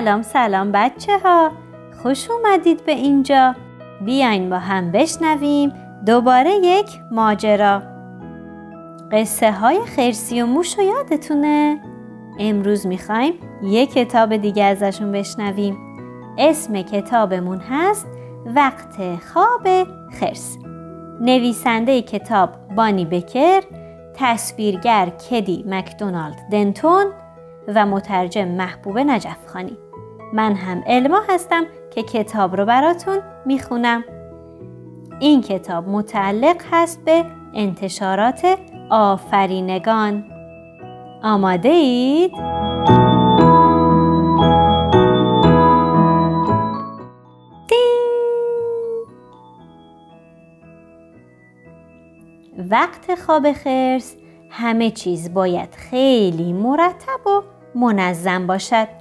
سلام سلام بچه ها خوش اومدید به اینجا. بیاین با هم بشنویم دوباره یک ماجرا. قصه های خرسی و موش رو یادتونه؟ امروز می‌خوایم یک کتاب دیگه ازشون بشنویم. اسم کتابمون هست وقت خواب خرس. نویسنده کتاب بانی بکر تصویرگر کدی مکدونالد دنتون و مترجم محبوب نجف خانی. من هم علما هستم که کتاب رو براتون می‌خونم. این کتاب متعلق هست به انتشارات آفرینگان. آماده اید؟ وقت خواب خرس همه چیز باید خیلی مرتب و منظم باشد.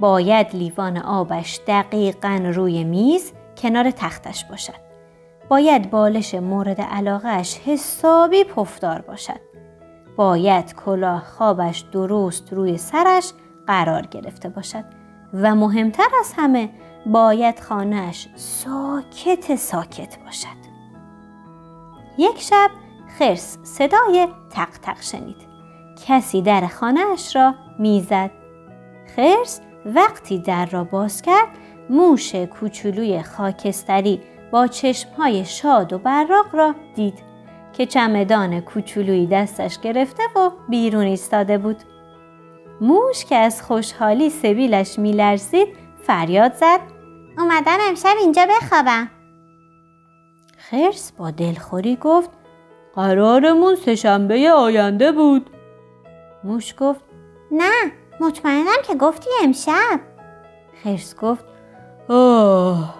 باید لیوان آبش دقیقا روی میز کنار تختش باشد. باید بالش مورد علاقهش حسابی پفدار باشد. باید کلاه خوابش درست روی سرش قرار گرفته باشد و مهمتر از همه باید خانهش ساکت ساکت باشد. یک شب خرس صدای تق تق شنید. کسی در خانهاش را می‌زد. خرس وقتی در را باز کرد موش کوچولوی خاکستری با چشمهای شاد و براق را دید که چمدان کوچولویی دستش گرفته و بیرون ایستاده بود. موش که از خوشحالی سبیلش میلرزید فریاد زد اومدم امشب اینجا بخوابم. خرس با دلخوری گفت قرارمون سهشنبه آینده بود موش گفت نه مطمئنم که گفتی امشب. خرس گفت آه.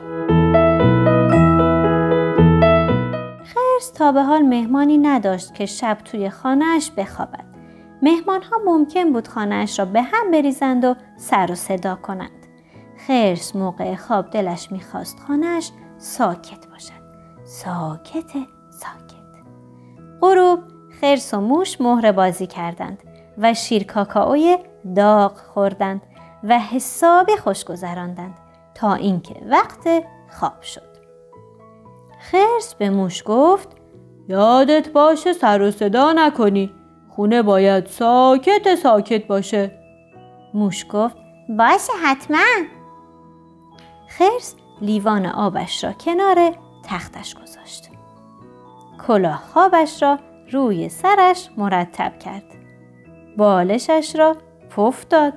خرس تا به حال مهمانی نداشت که شب توی خانهاش بخوابد. مهمان ها ممکن بود خانهاش را به هم بریزند و سر و صدا کنند. خرس موقع خواب دلش می‌خواست خانهاش ساکت باشد. ساکت ساکت. غروب خرس و موش مهره بازی کردند و شیر کاکائوی داغ خوردند و حسابی خوش گذراندند تا اینکه وقت خواب شد. خرس به موش گفت یادت باشه سر و صدا نکنی. خونه باید ساکت ساکت باشه. موش گفت باشه حتما. خرس لیوان آبش را کنار تختش گذاشت. کلاه خوابش را روی سرش مرتب کرد. بالشش را پف داد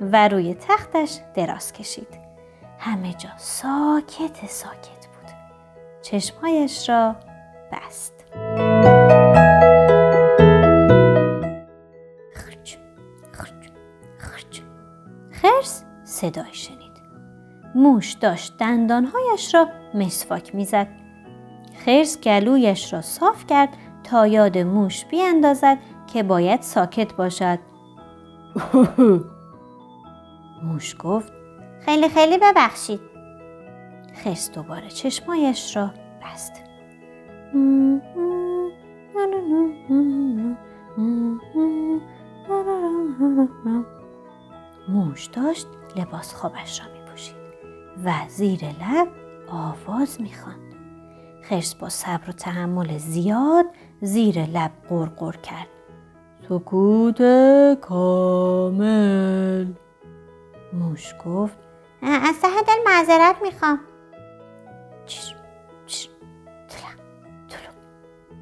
و روی تختش دراز کشید. همه جا ساکت ساکت بود. چشمهایش را بست. خرج خرج خرج خرس صدای شنید. موش داشت دندانهایش را مسواک می‌زد. خرس گلویش را صاف کرد تا یاد موش بیاندازد که باید ساکت باشد. موش گفت خیلی خیلی ببخشید. خرس دوباره چشمایش را بست. موش داشت لباس خوابش را می پوشید و زیر لب آواز می خرس با صبر و تحمل زیاد زیر لب قرقر کرد. سکوت کامل. موش گفت از ته دل معذرت می‌خوام.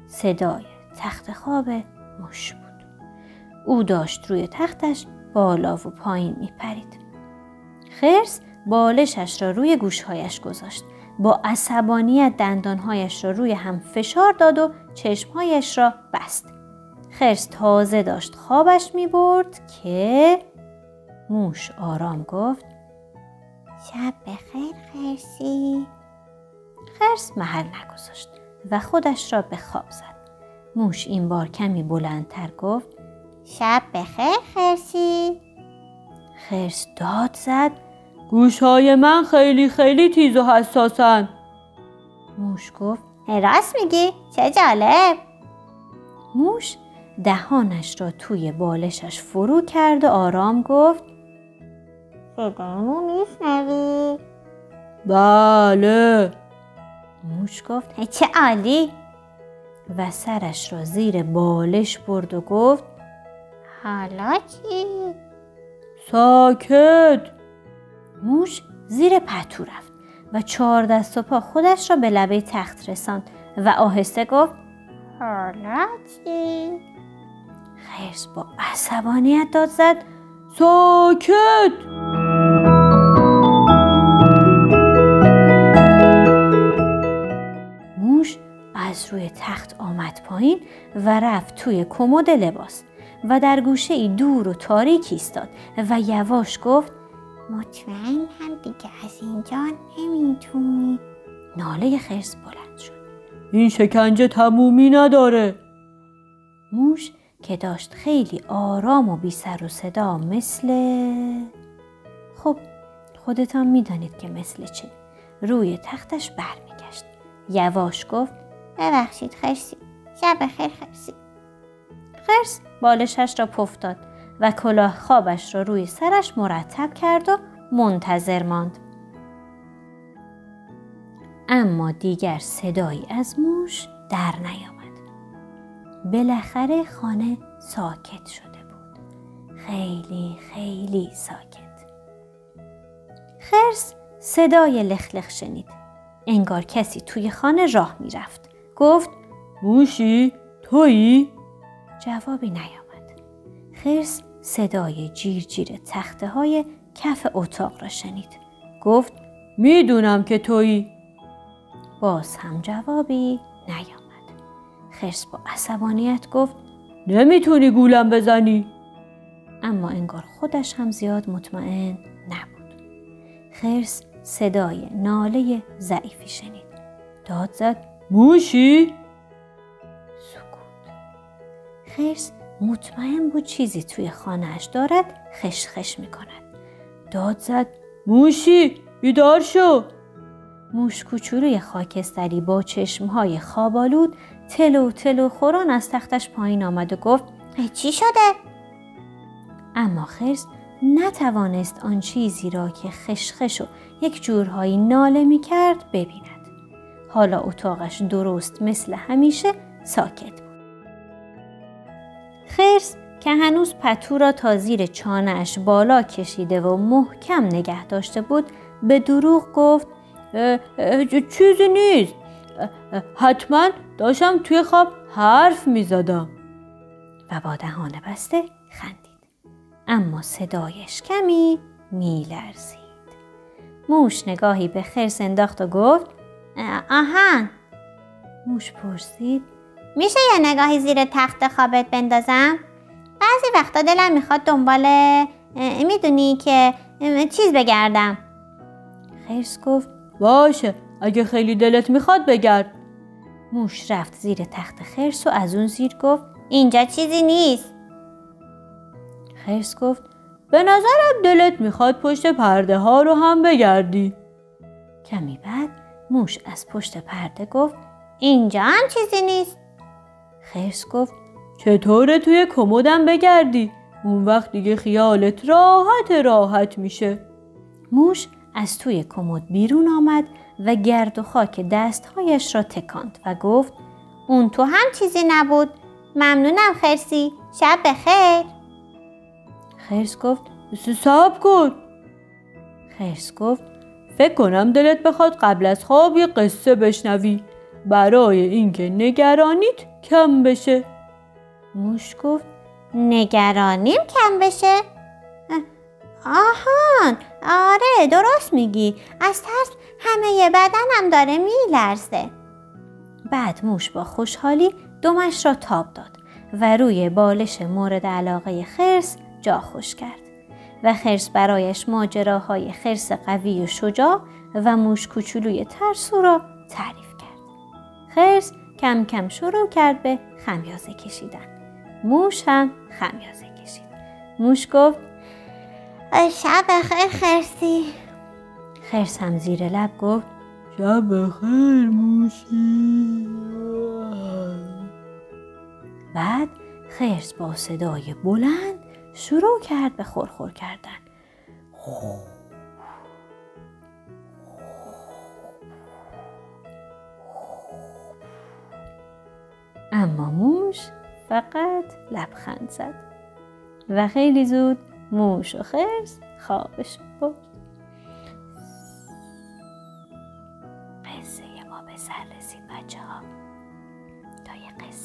صدای تخت خواب موش بود. او داشت روی تختش بالا و پایین میپرید. خرس بالشش را روی گوشهایش گذاشت. با عصبانیت دندانهایش را روی هم فشار داد و چشمهایش را بست. خرس تازه داشت خوابش می برد که موش آرام گفت شب بخیر خرسی. خرس محل نگذاشت و خودش را به خواب زد. موش این بار کمی بلندتر گفت شب بخیر خرسی. خرس داد زد گوشهای من خیلی خیلی تیز و حساسن. موش گفت راست میگی؟ چه جالب. موش دهانش را توی بالشش فرو کرد و آرام گفت صدامو میشنوی؟ بله موش گفت چه عالی و سرش را زیر بالش برد و گفت حالا چی؟ ساکت موش زیر پتو رفت و چهار دست و پا خودش را به لبه تخت رساند و آهسته گفت حالا چی؟ خرس با عصبانیت داد زد. ساکت! موش از روی تخت آمد پایین و رفت توی کمد لباس و در گوشه ای دور و تاریک ایستاد و یواش گفت مطمئن هم دیگه از اینجا نمی‌تونی. ناله خرس بلند شد. این شکنجه تمومی نداره. موش که داشت خیلی آرام و بی سر و صدا مثل خب خودتان می‌دانید که مثل چه روی تختش برمیگشت. یواش گفت ببخشید خرسی. شب خیر خرسی. خرس بالشش را پف داد و کلاه خوابش را روی سرش مرتب کرد و منتظر ماند. اما دیگر صدایی از موش در نیامد. بالاخره خانه ساکت شده بود. خیلی خیلی ساکت. خرس صدای لخلخ شنید. انگار کسی توی خانه راه می‌رفت. گفت موشی تویی؟ جوابی نیامد. خرس صدای جیر جیر تخته های کف اتاق را شنید. گفت می‌دونم که تویی. باز هم جوابی نیامد. خرس با عصبانیت گفت نمی‌تونی گولم بزنی. اما انگار خودش هم زیاد مطمئن نبود. خرس صدای ناله ضعیفی شنید. داد زد موشی؟ سکوت. خرس مطمئن بود چیزی توی خانهش دارد خش خش می کند. داد زد موشی بیدار شو. موش کوچولوی خاکستری با چشمهای خوابالود تلو تلو خوران از تختش پایین آمد و گفت چی شده؟ اما خرس نتوانست آن چیزی را که خشخش و یک جورهایی ناله می کرد ببیند. حالا اتاقش درست مثل همیشه ساکت بود. خرس که هنوز پتو را تا زیر چانهش بالا کشیده و محکم نگه داشته بود به دروغ گفت چیزی نیست حتما داشتم توی خواب حرف می زدم و با دهان بسته خندید. اما صدایش کمی می لرزید موش نگاهی به خرس انداخت و گفت آهان. موش پرسید میشه یه نگاهی زیر تخت خوابت بندازم؟ بعضی وقتا دلم می‌خواد دنبال می‌دونی که چیز بگردم. خرس گفت باشه. اگه خیلی دلت می‌خواد بگرد. موش رفت زیر تخت خرس و از اون زیر گفت اینجا چیزی نیست. خرس گفت به نظرم دلت می‌خواد پشت پرده ها رو هم بگردی. کمی بعد موش از پشت پرده گفت اینجا هم چیزی نیست. خرس گفت چطوره توی کمدم بگردی؟ اون وقت دیگه خیالت راحت راحت میشه. موش از توی کمد بیرون آمد و گرد و خاک دستهایش را تکاند و گفت اون تو هم چیزی نبود. ممنونم خرسی. شب بخیر. خرس گفت سب کن خرس گفت فکر کنم دلت بخواد قبل از خواب یه قصه بشنوی. برای اینکه نگرانیت کم بشه. موش گفت نگرانیم کم بشه؟ آهان. آره درست میگی. از ترس همه بدنم داره میلرزه. بعد موش با خوشحالی دمش را تاب داد و روی بالش مورد علاقه خرس جا خوش کرد و خرس برایش ماجراهای خرس قوی و شجاع و موش کوچولوی ترسو را تعریف کرد. خرس کم کم شروع کرد به خمیازه کشیدن. موش هم خمیازه کشید. موش گفت شب بخیر خرسی. خرس هم زیر لب گفت شب بخیر موشی بعد خرس با صدای بلند شروع کرد به خورخور کردن. اما موش فقط لبخند زد و خیلی زود موش و خرس خوابش برد.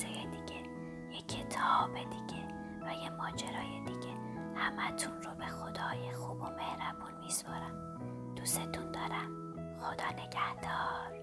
قصه دیگه یه کتاب دیگه و یه ماجرای دیگه. همتون رو به خدای خوب و مهربون میسپارم. دوستتون دارم. خدا نگهدار.